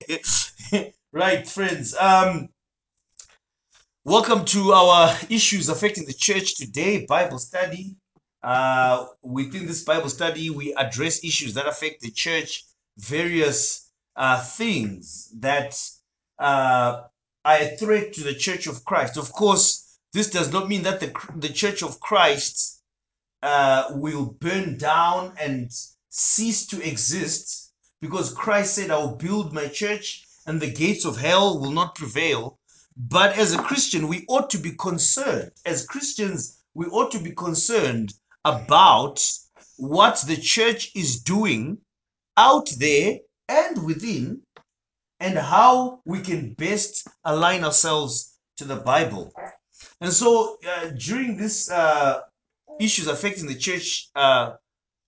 right, friends. Um, welcome to our issues affecting the church today Bible study. Uh, within this Bible study, we address issues that affect the church, various uh, things that uh, are a threat to the church of Christ. Of course, this does not mean that the the church of Christ uh, will burn down and cease to exist because Christ said, I will build my church and the gates of hell will not prevail. But as a Christian, we ought to be concerned. As Christians, we ought to be concerned about what the church is doing out there and within and how we can best align ourselves to the Bible. And so uh, during this uh, issues affecting the church uh,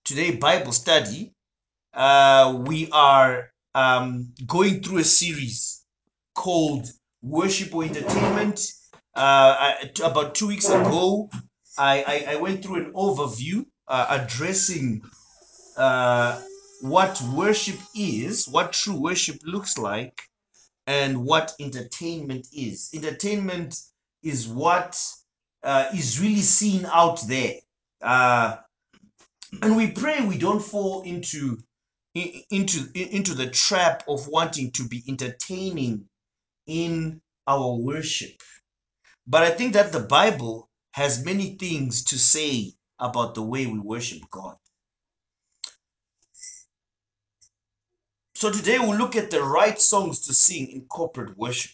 today Bible study, uh, we are um, going through a series called Worship or Entertainment. Uh, I, about two weeks ago, I, I, I went through an overview uh, addressing uh, what worship is, what true worship looks like, and what entertainment is. Entertainment is what uh, is really seen out there. And we pray we don't fall into into into the trap of wanting to be entertaining in our worship. But I think that the Bible has many things to say about the way we worship God. So today we'll look at the right songs to sing in corporate worship.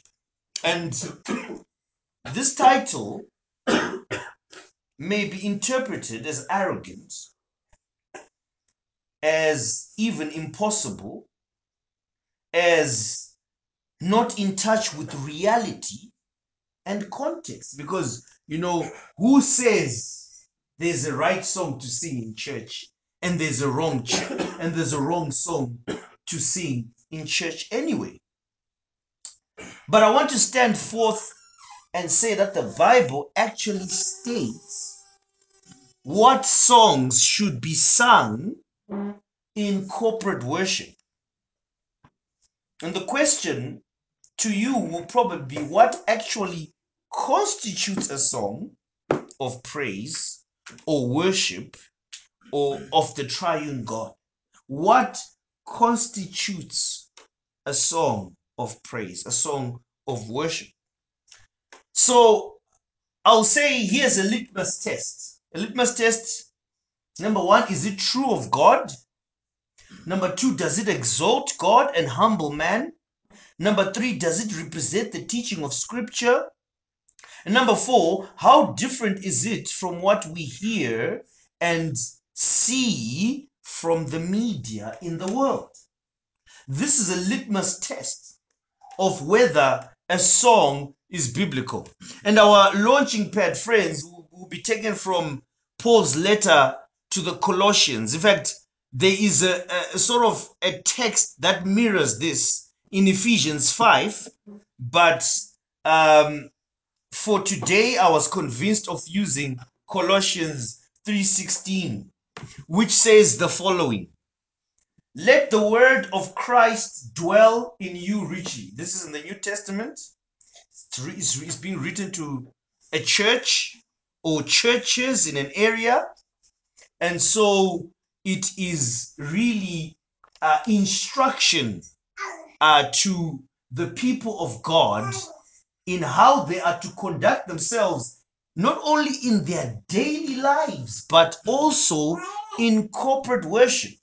And this title may be interpreted as arrogant, as even impossible, as not in touch with reality and context. Because, you know, who says there's a right song to sing in church and there's a wrong ch- and there's a wrong song to sing in church anyway? But I want to stand forth and say that the Bible actually states what songs should be sung in corporate worship. And the question to you will probably be what actually constitutes a song of praise or worship or of the triune God? What constitutes a song of praise, a song of worship? So I'll say here's a litmus test. A litmus test number one, is it true of God? Number two, does it exalt God and humble man? Number three, does it represent the teaching of Scripture? And number four, how different is it from what we hear and see from the media in the world? This is a litmus test of whether a song is biblical. And our launching pad, friends, will, be taken from Paul's letter to the Colossians. In fact, there is a, a sort of a text that mirrors this in Ephesians 5, but um, for today I was convinced of using Colossians 3:16, which says the following: Let the word of Christ dwell in you richly. This is in the New Testament. It's, it's being written to a church or churches in an area, and so it is really uh, instruction uh, to the people of God in how they are to conduct themselves, not only in their daily lives, but also in corporate worship.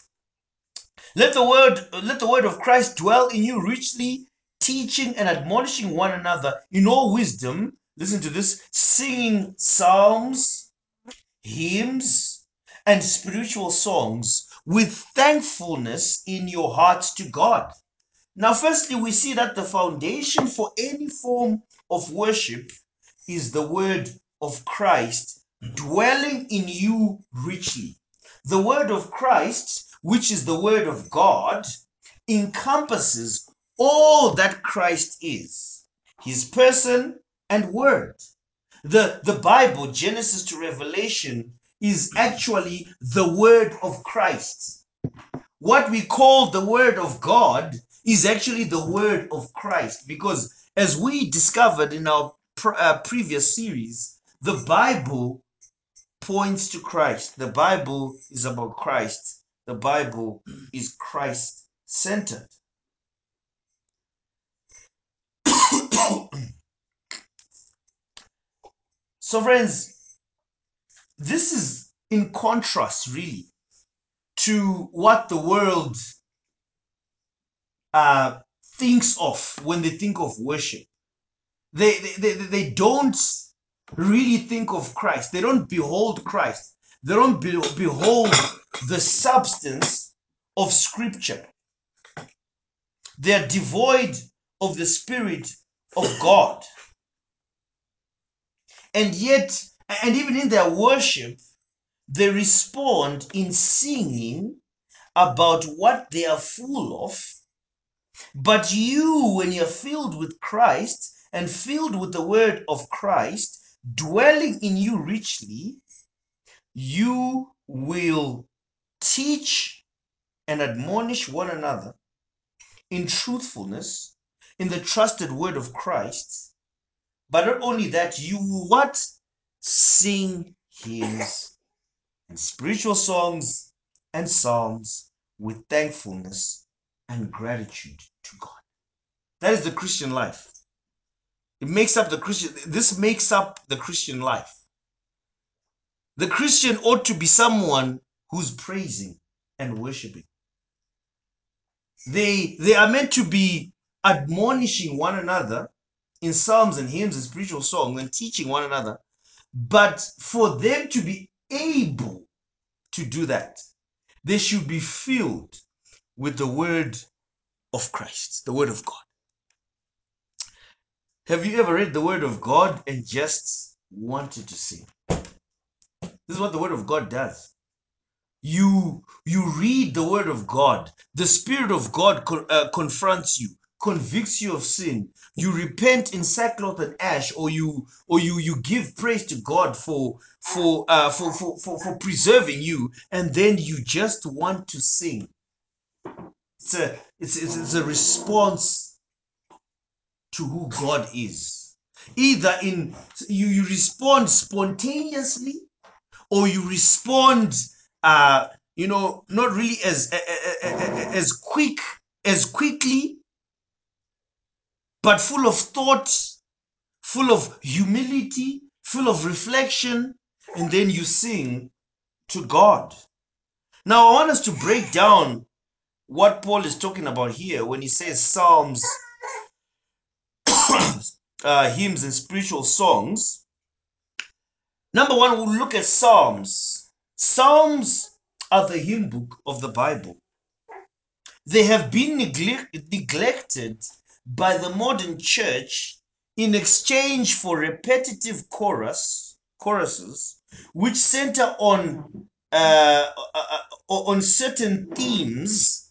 Let the word, let the word of Christ dwell in you richly, teaching and admonishing one another in all wisdom. Listen to this, singing psalms, hymns, and spiritual songs with thankfulness in your hearts to God. Now, firstly, we see that the foundation for any form of worship is the word of Christ dwelling in you richly. The word of Christ, which is the word of God, encompasses all that Christ is his person and word. The, the Bible, Genesis to Revelation, is actually the word of Christ. What we call the word of God is actually the word of Christ. Because as we discovered in our pr- uh, previous series, the Bible points to Christ. The Bible is about Christ. The Bible is Christ centered. so, friends, this is in contrast, really, to what the world uh, thinks of when they think of worship. They, they, they, they don't really think of Christ. They don't behold Christ. They don't be, behold the substance of Scripture. They are devoid of the Spirit of God. And yet, and even in their worship, they respond in singing about what they are full of. But you, when you're filled with Christ and filled with the word of Christ, dwelling in you richly, you will teach and admonish one another in truthfulness, in the trusted word of Christ. But not only that, you what? Sing hymns and spiritual songs and psalms with thankfulness and gratitude to God. That is the Christian life. It makes up the Christian, this makes up the Christian life. The Christian ought to be someone who's praising and worshiping. They, they are meant to be admonishing one another in psalms and hymns and spiritual songs and teaching one another. But for them to be able to do that, they should be filled with the word of Christ, the word of God. Have you ever read the word of God and just wanted to sing? This is what the word of God does. You you read the word of God. The spirit of God co- uh, confronts you, convicts you of sin. You repent in sackcloth and ash, or you or you you give praise to God for for uh, for, for for for preserving you, and then you just want to sing. It's a it's it's, it's a response to who God is. Either in you you respond spontaneously or you respond uh you know not really as as quick as quickly but full of thought full of humility full of reflection and then you sing to god. Now i want us to break down what paul is talking about here when he says psalms uh, hymns and spiritual songs. Number one we'll look at psalms. Psalms are the hymn book of the bible. They have been neglect- neglected by the modern church in exchange for repetitive chorus choruses which center on uh, uh, uh, on certain themes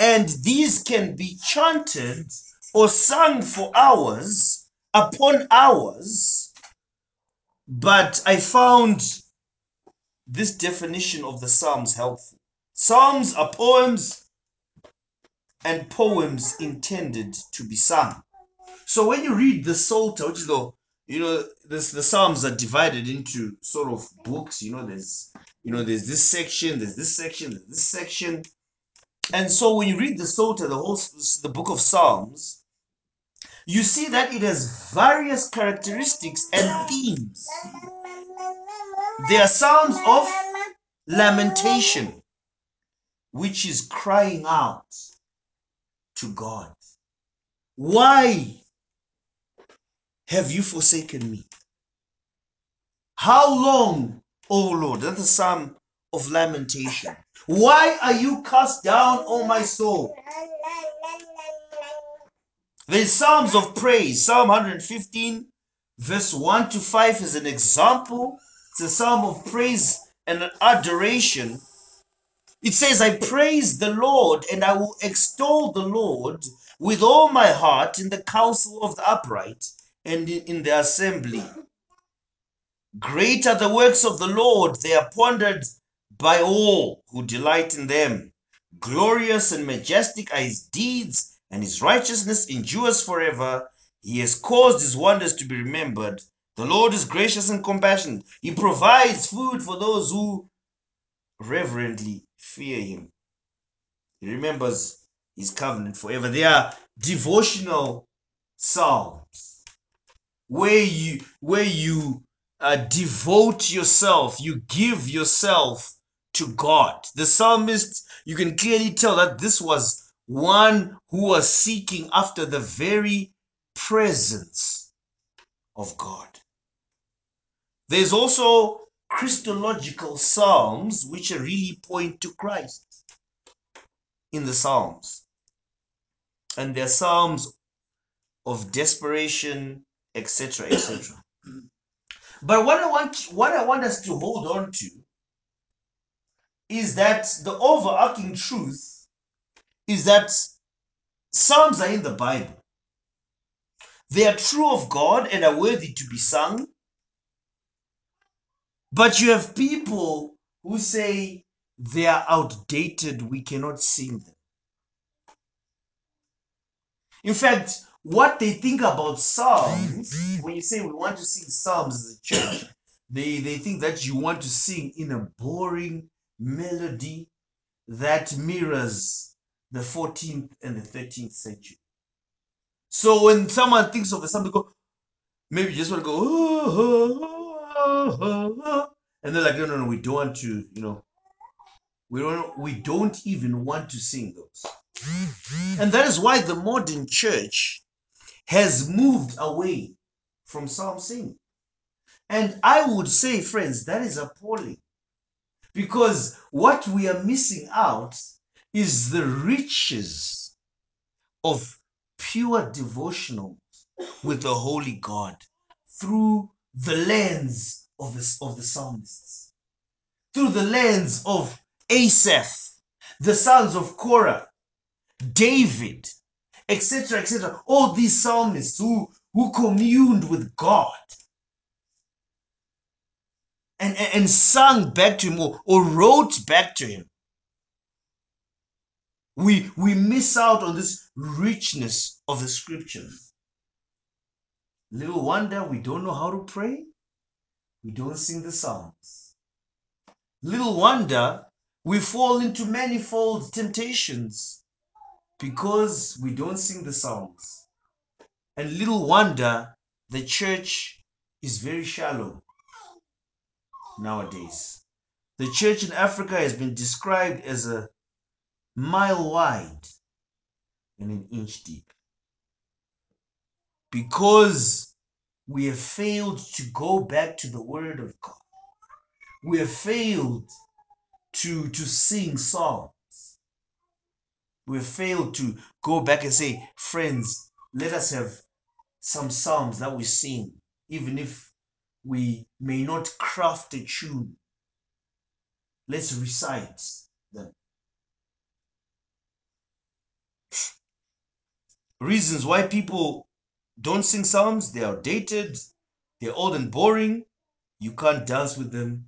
and these can be chanted or sung for hours upon hours. But i found this definition of the psalms helpful. Psalms are poems and poems intended to be sung. So when you read the Psalter, which is the you know this the Psalms are divided into sort of books. You know, there's you know there's this section, there's this section, there's this section, and so when you read the Psalter, the whole the book of Psalms, you see that it has various characteristics and themes. There are Psalms of lamentation, which is crying out to God. Why have you forsaken me? How long, O Lord? That's the psalm of lamentation. Why are you cast down, O my soul? There's psalms of praise. Psalm 115, verse 1 to 5 is an example. It's a psalm of praise and adoration. It says, I praise the Lord and I will extol the Lord with all my heart in the council of the upright and in the assembly. Great are the works of the Lord, they are pondered by all who delight in them. Glorious and majestic are his deeds and his righteousness endures forever. He has caused his wonders to be remembered. The Lord is gracious and compassionate. He provides food for those who reverently fear him. He remembers his covenant forever. They are devotional psalms where you where you uh, devote yourself, you give yourself to God. The psalmist, you can clearly tell that this was one who was seeking after the very presence of God. There's also Christological psalms which really point to Christ in the psalms. And they're psalms of desperation, etc., etc. but what I want what I want us to hold on to is that the overarching truth is that psalms are in the Bible. They are true of God and are worthy to be sung. But you have people who say they are outdated, we cannot sing them. In fact, what they think about psalms, when you say we want to sing psalms as a church, they, they think that you want to sing in a boring melody that mirrors the 14th and the 13th century. So when someone thinks of a psalm, they go, maybe you just want to go, oh, oh, oh, and they're like, no, no, no, we don't want to, you know, we don't, we don't even want to sing those. And that is why the modern church has moved away from psalm singing. And I would say, friends, that is appalling. Because what we are missing out is the riches of pure devotional with the holy God through the lens of the, of the psalmists, through the lens of Asaph, the sons of Korah, David, etc., etc. All these psalmists who, who communed with God and, and, and sung back to him or, or wrote back to him. We, we miss out on this richness of the scriptures. Little wonder we don't know how to pray. We don't sing the psalms. Little wonder we fall into manifold temptations because we don't sing the psalms. And little wonder the church is very shallow nowadays. The church in Africa has been described as a mile wide and an inch deep. Because we have failed to go back to the Word of God. We have failed to, to sing songs. We have failed to go back and say, friends, let us have some psalms that we sing, even if we may not craft a tune. Let's recite them. Reasons why people don't sing psalms, they are dated, they're old and boring, you can't dance with them.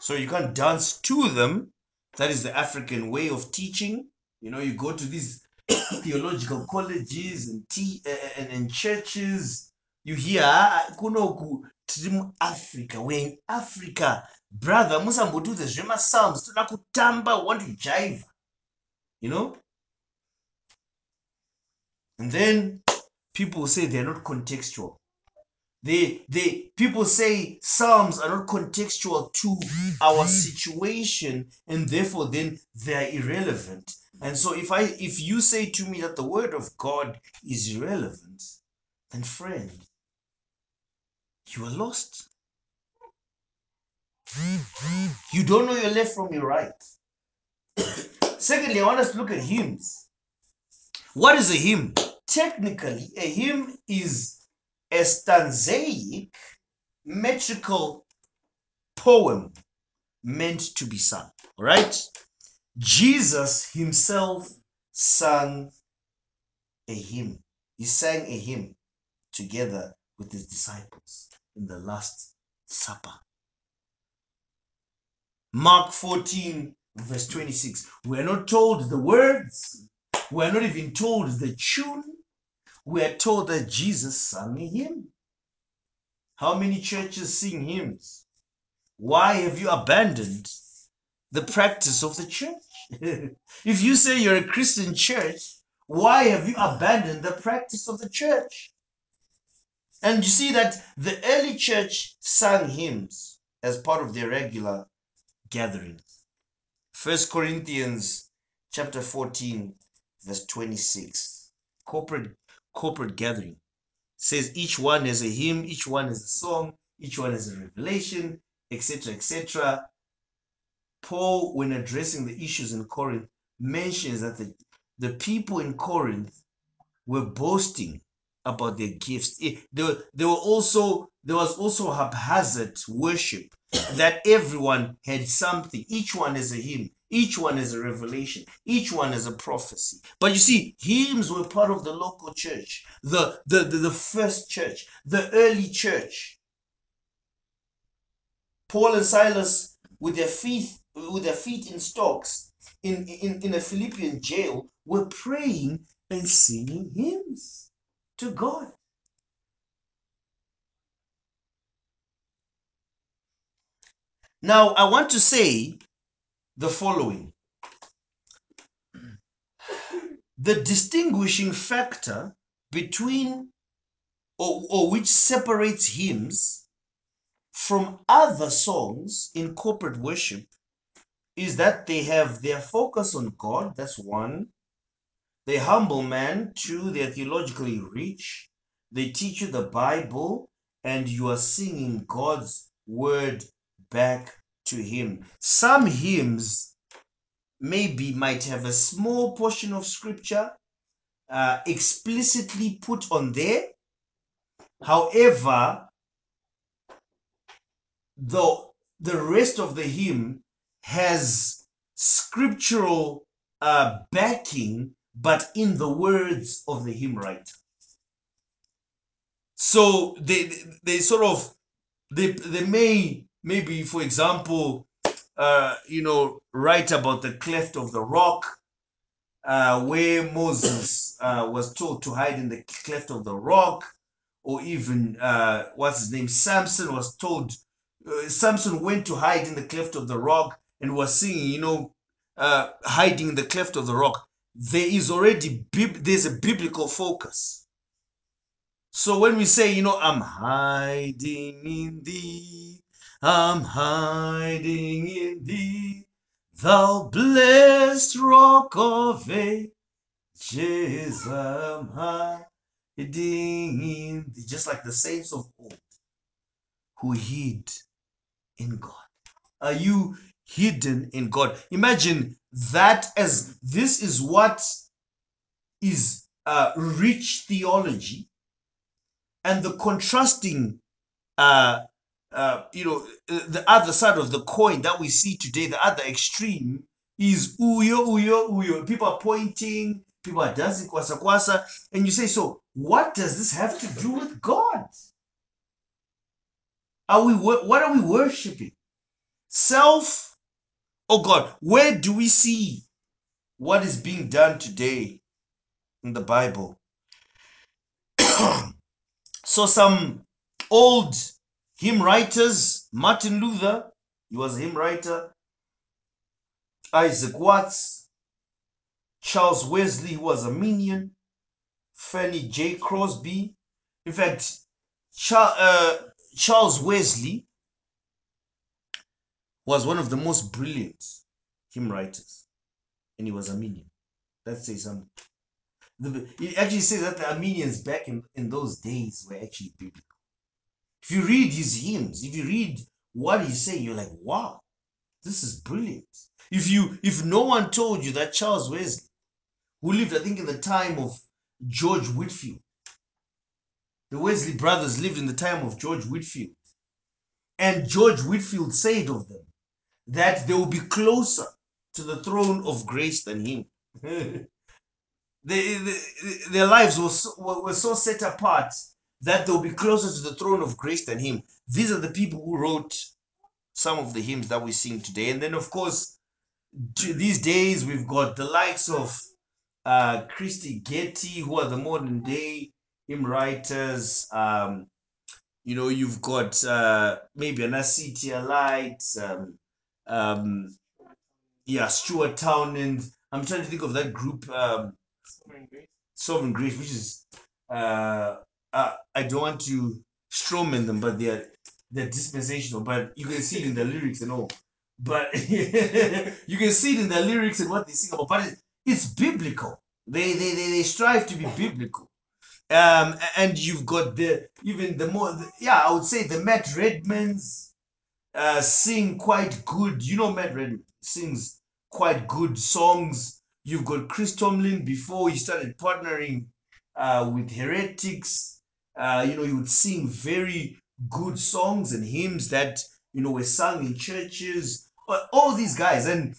So you can't dance to them. That is the African way of teaching. You know, you go to these theological colleges and, tea, uh, and, and churches. You hear, kunoku, tiri Africa. We're in Africa. Brother, musambotuze zvemapsalms toda kutamba, want to jive. You know? And then people say they're not contextual. They, they, people say Psalms are not contextual to our situation, and therefore then they are irrelevant. And so, if I, if you say to me that the word of God is irrelevant, then friend, you are lost. You don't know your left from your right. Secondly, I want us to look at hymns. What is a hymn? Technically, a hymn is a stanzaic metrical poem meant to be sung. All right? Jesus himself sang a hymn. He sang a hymn together with his disciples in the Last Supper. Mark 14, verse 26. We are not told the words, We are not even told the tune. We are told that Jesus sang a hymn. How many churches sing hymns? Why have you abandoned the practice of the church? if you say you're a Christian church, why have you abandoned the practice of the church? And you see that the early church sang hymns as part of their regular gatherings. First Corinthians chapter 14, verse 26. Corporate corporate gathering says each one has a hymn, each one has a song, each one has a revelation, etc. etc. Paul, when addressing the issues in Corinth, mentions that the, the people in Corinth were boasting about their gifts. Eh, it, they, were, they were also there was also haphazard worship that everyone had something. Each one is a hymn. Each one is a revelation. Each one is a prophecy. But you see, hymns were part of the local church, the the the, the first church, the early church. Paul and Silas, with their feet with their feet in stocks, in in in a Philippian jail, were praying and singing hymns to God. Now, I want to say the following the distinguishing factor between or, or which separates hymns from other songs in corporate worship is that they have their focus on God, that's one. They humble man, two, they're theologically rich. They teach you the Bible, and you are singing God's word back to Him. Some hymns maybe might have a small portion of scripture uh, explicitly put on there. However, the, the rest of the hymn has scriptural uh, backing, but in the words of the hymn writer. So they they sort of they they may maybe for example uh, you know write about the cleft of the rock uh, where Moses uh, was told to hide in the cleft of the rock, or even uh, what's his name Samson was told uh, Samson went to hide in the cleft of the rock and was singing you know uh, hiding in the cleft of the rock. There is already there's a biblical focus. So when we say, you know, I'm hiding in thee, I'm hiding in thee, thou blessed rock of ages, I'm hiding in thee. Just like the saints of old who hid in God. Are you hidden in God? Imagine that as this is what is uh, rich theology and the contrasting uh, uh, you know, the other side of the coin that we see today, the other extreme is uyo, uyo, uyo. People are pointing, people are dancing kwasa kwasa, and you say, so what does this have to do with God? Are we what are we worshiping? Self or God? Where do we see what is being done today in the Bible? So some old hymn writers, Martin Luther, he was a hymn writer, Isaac Watts, Charles Wesley, who was a Arminian, Fanny J. Crosby. In fact, uh, Charles Wesley was one of the most brilliant hymn writers, and he was Arminian. That says something. The, it actually says that the Arminians back in, in those days were actually biblical. If you read his hymns, if you read what he's saying, you're like, wow, this is brilliant. If you if no one told you that Charles Wesley, who lived, I think, in the time of George Whitefield, the Wesley brothers lived in the time of George Whitefield, and George Whitefield said of them that they will be closer to the throne of grace than him. they, they, their lives were so, were so set apart that they'll be closer to the throne of grace than him. These are the people who wrote some of the hymns that we sing today. And then, of course, to these days, we've got the likes of uh, Christy Getty, who are the modern day hymn writers. Um, you know, you've got uh, maybe an Acetia Light, um, um, yeah, Stuart Townend. I'm trying to think of that group, um, Sovereign Grace, which is, uh, uh, I don't want to strawman them, but they're, they're dispensational, but you can see it in the lyrics and all. But you can see it in the lyrics and what they sing about, but it, it's biblical. They, they, they, they strive to be biblical. Um, and you've got the even the more yeah, I would say the Matt Redmans uh sing quite good. You know Matt Redman sings quite good songs. You've got Chris Tomlin before he started partnering uh with Heretics. Uh, you know, he would sing very good songs and hymns that you know were sung in churches. All these guys, and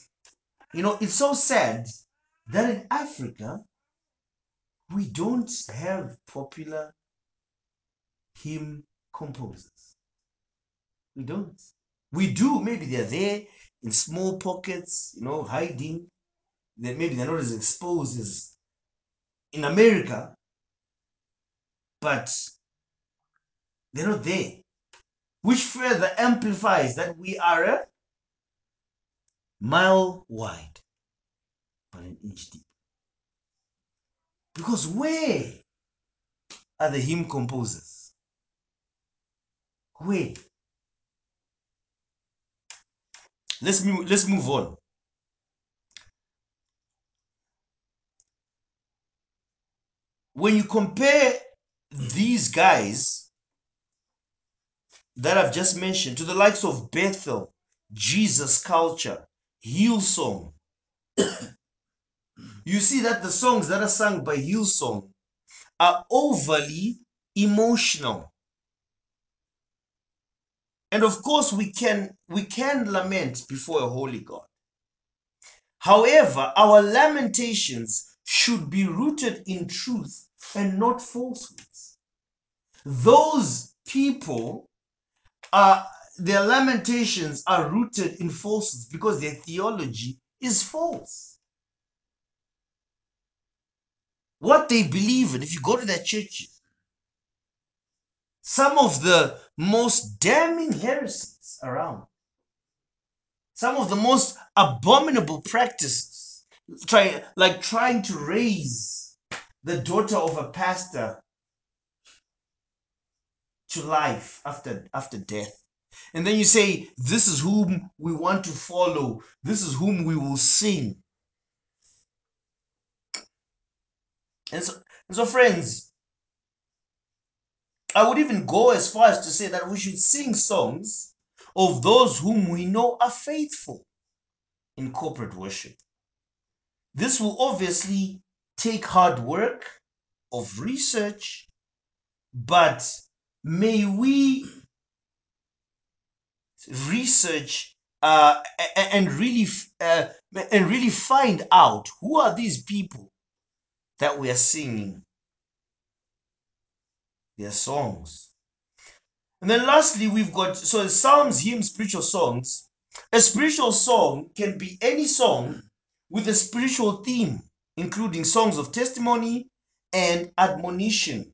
you know, it's so sad that in Africa we don't have popular hymn composers. We don't. We do, maybe they're there in small pockets, you know, hiding. That maybe they're not as exposed as in America, but they're not there. Which further amplifies that we are a mile wide, but an inch deep. Because where are the hymn composers? Where? Let's let's move on. When you compare these guys that I've just mentioned to the likes of Bethel, Jesus Culture, Hillsong, you see that the songs that are sung by Hillsong are overly emotional. And of course, we can we can lament before a holy God. However, our lamentations should be rooted in truth and not falsehoods. Those people are their lamentations are rooted in falsehoods because their theology is false. What they believe in, if you go to their churches, some of the most damning heresies around, some of the most abominable practices, try, like trying to raise the daughter of a pastor to life after after death. And then you say this is whom we want to follow. This is whom we will sing. And so, and so friends i would even go as far as to say that we should sing songs of those whom we know are faithful in corporate worship. This will obviously take hard work of research but may we research uh, and really uh, and really find out who are these people that we are singing their songs. And then lastly, we've got so psalms, hymns, spiritual songs. A spiritual song can be any song with a spiritual theme, including songs of testimony and admonition.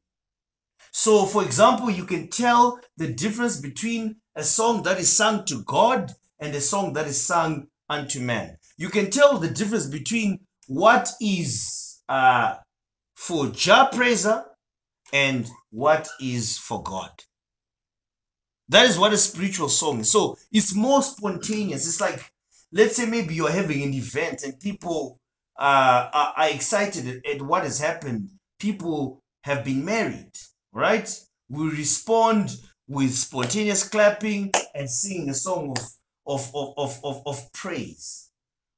So, for example, you can tell the difference between a song that is sung to God and a song that is sung unto man. You can tell the difference between what is uh, for Jah praiser and what is for God. That is what a spiritual song is. So it's more spontaneous. It's like, let's say maybe you're having an event and people uh, are, are excited at, at what has happened. People have been married, right? We respond with spontaneous clapping and singing a song of, of, of, of, of, praise,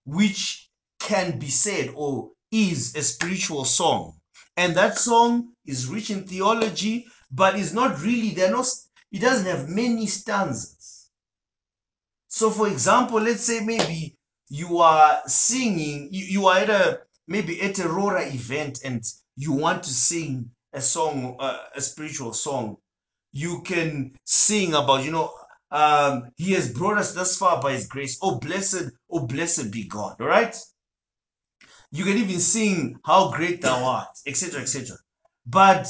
which can be said or is a spiritual song. And that song is rich in theology, but is not really, they're not, it doesn't have many stanzas. So for example, let's say maybe you are singing, you, you are at a, maybe at a Roora event and you want to sing a song, uh, a spiritual song. You can sing about, you know, um, he has brought us thus far by his grace. Oh, blessed, oh, blessed be God. All right. You can even sing How Great Thou Art, etc. etc. But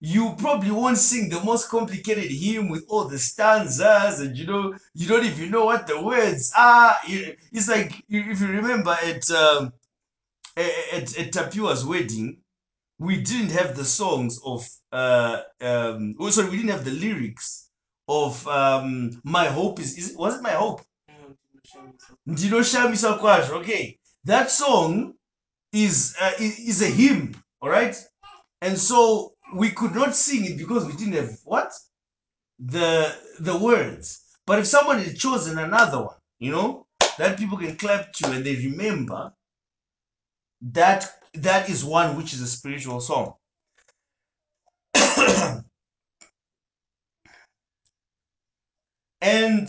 you probably won't sing the most complicated hymn with all the stanzas and you know you don't even know what the words are it's like if you remember at um, at, at tapiwa's wedding we didn't have the songs of uh um oh, sorry we didn't have the lyrics of um my hope is, is was it my hope? Ndinoshamisa kwazvo okay. That song is uh, is a hymn all right? And so we could not sing it because we didn't have what? The the words. But if someone had chosen another one you know that people can clap to and they remember that that is one which is a spiritual song. And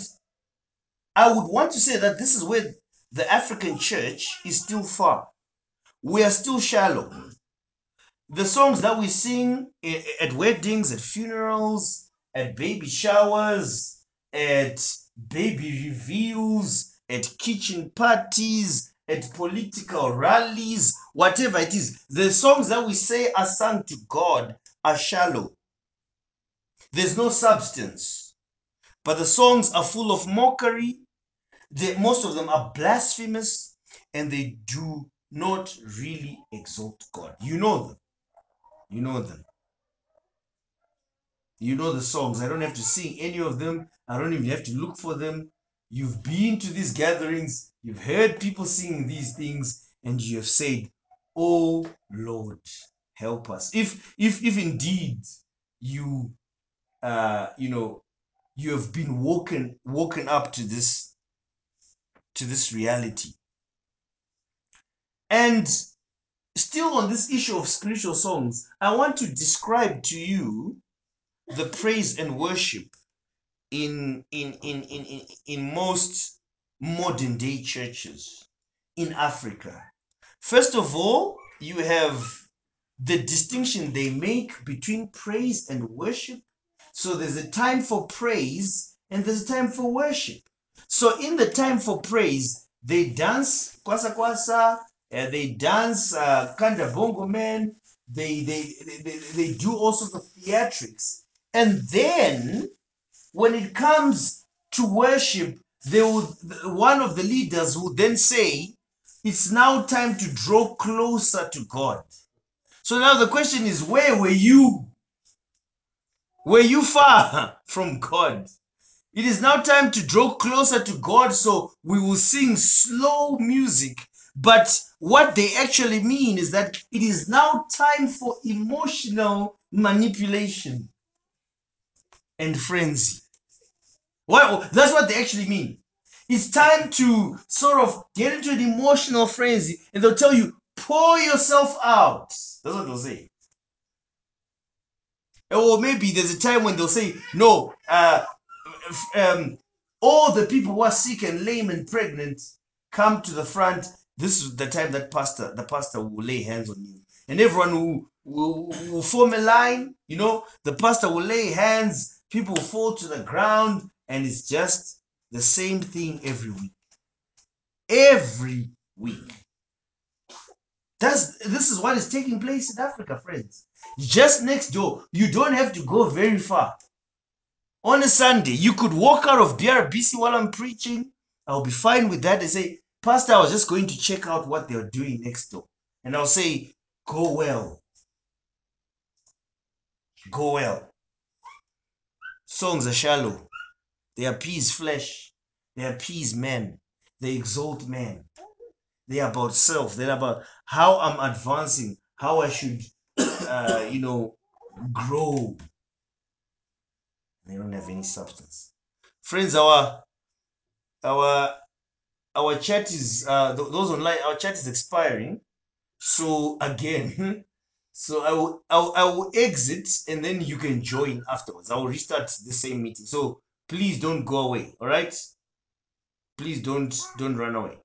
i would want to say that this is where the african church is still far. We are still shallow. The songs that we sing eh, eh, at weddings, at funerals, at baby showers, at baby reveals, at kitchen parties, at political rallies, whatever it is, the songs that we say are sung to God are shallow. There's no substance. But the songs are full of mockery. They, most of them are blasphemous and they do not really exalt God. You know them. You know them. You know the songs. I don't have to sing any of them. I don't even have to look for them. You've been to these gatherings, you've heard people singing these things, and you have said, Oh Lord, help us. If if if indeed you uh you know you have been woken woken up to this to this reality. And still on this issue of spiritual songs, I want to describe to you the praise and worship in in in in in, in most modern day churches in Africa. First of all, you have the distinction they make between praise and worship. So there's a time for praise and there's a time for worship. So in the time for praise, they dance kwasa kwasa, uh, they dance uh, kanda bongo man, they, they, they, they do all sorts of theatrics. And then when it comes to worship, they would one of the leaders would then say, It's now time to draw closer to God. So now the question is, where were you? Were you far from God? It is now time to draw closer to God, so we will sing slow music. But what they actually mean is that it is now time for emotional manipulation and frenzy. Well, that's what they actually mean. It's time to sort of get into an emotional frenzy, and they'll tell you, pour yourself out. That's what they'll say. Or maybe there's a time when they'll say, no, uh, um, all the people who are sick and lame and pregnant come to the front. This is the time that pastor, the pastor will lay hands on you. And everyone will, will, will form a line, you know, the pastor will lay hands, people fall to the ground, and it's just the same thing every week. Every week. That's this is what is taking place in Africa, friends. Just next door. You don't have to go very far. On a Sunday, you could walk out of BRBC while I'm preaching. I'll be fine with that. They say, Pastor, I was just going to check out what they're doing next door. And I'll say, Go well. Go well. Songs are shallow. They appease flesh. They appease men. They exalt men. They're about self. They're about how I'm advancing, how I should, uh, you know, grow. They don't have any substance. Friends, our our our chat is uh th- those online. Our chat is expiring. So again, so I will, I will I will exit and then you can join afterwards. I will restart the same meeting. So please don't go away. All right. Please don't don't run away.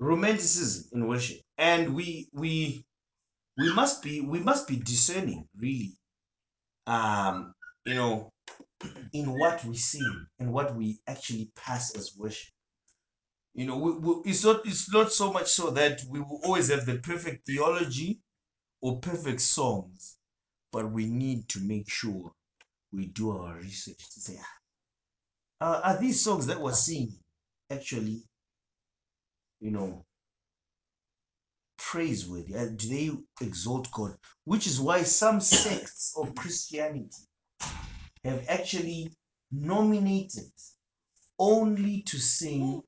romanticism in worship and we we we must be we must be discerning really um you know in what we sing and what we actually pass as worship. You know we, we, it's not it's not so much so that we will always have the perfect theology or perfect songs but we need to make sure we do our research to say "Ah, uh, are these songs that we're singing actually you know praiseworthy do they exalt god? Which is why some sects of christianity have actually nominated only to sing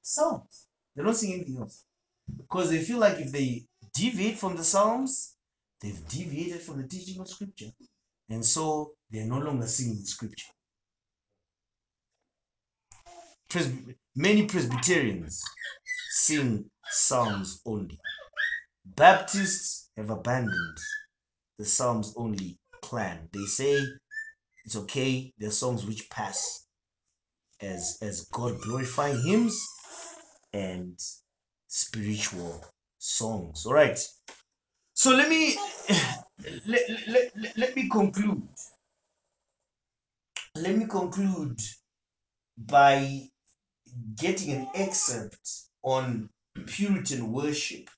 psalms. They don't sing anything else. Because they feel like if they deviate from the psalms they've deviated from the teaching of scripture. And so they're no longer singing scripture. Presby- many presbyterians sing psalms only. Baptists have abandoned the psalms only plan. They say it's okay they're songs which pass as as god glorifying hymns and spiritual songs. All right. So let me let, let, let, let me conclude. Let me conclude by getting an excerpt on puritan worship.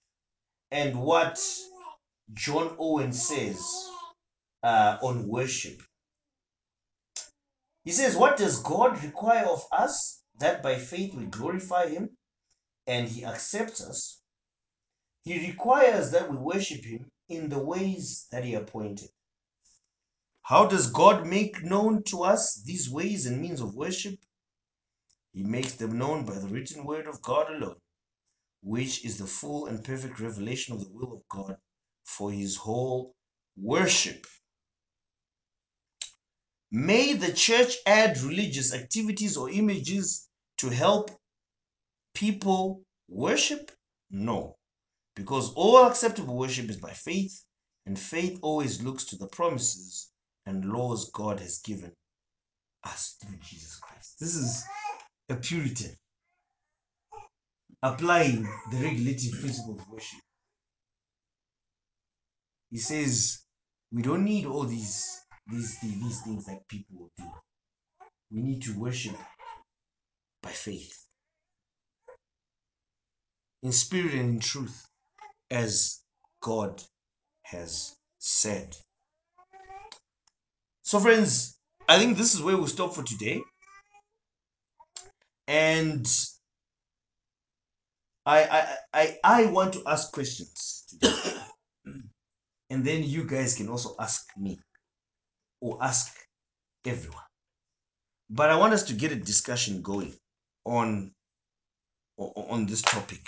And what john owen says uh, on worship. He says what does god require of us that by faith we glorify him and he accepts us? He requires that we worship him in the ways that he appointed. How does god make known to us these ways and means of worship? He makes them known by the written word of god alone which is the full and perfect revelation of the will of god for his whole worship. May the church add religious activities or images to help people worship? No because all acceptable worship is by faith, and faith always looks to the promises and laws God has given us through Jesus Christ. This is a Puritan applying the regulative principle of worship. He says we don't need all these these these things that people do. We need to worship by faith, in spirit and in truth, as God has said. So, friends, I think this is where we'll stop for today. And I I I, I want to ask questions today. and then you guys can also ask me or ask everyone. But I want us to get a discussion going on on this topic.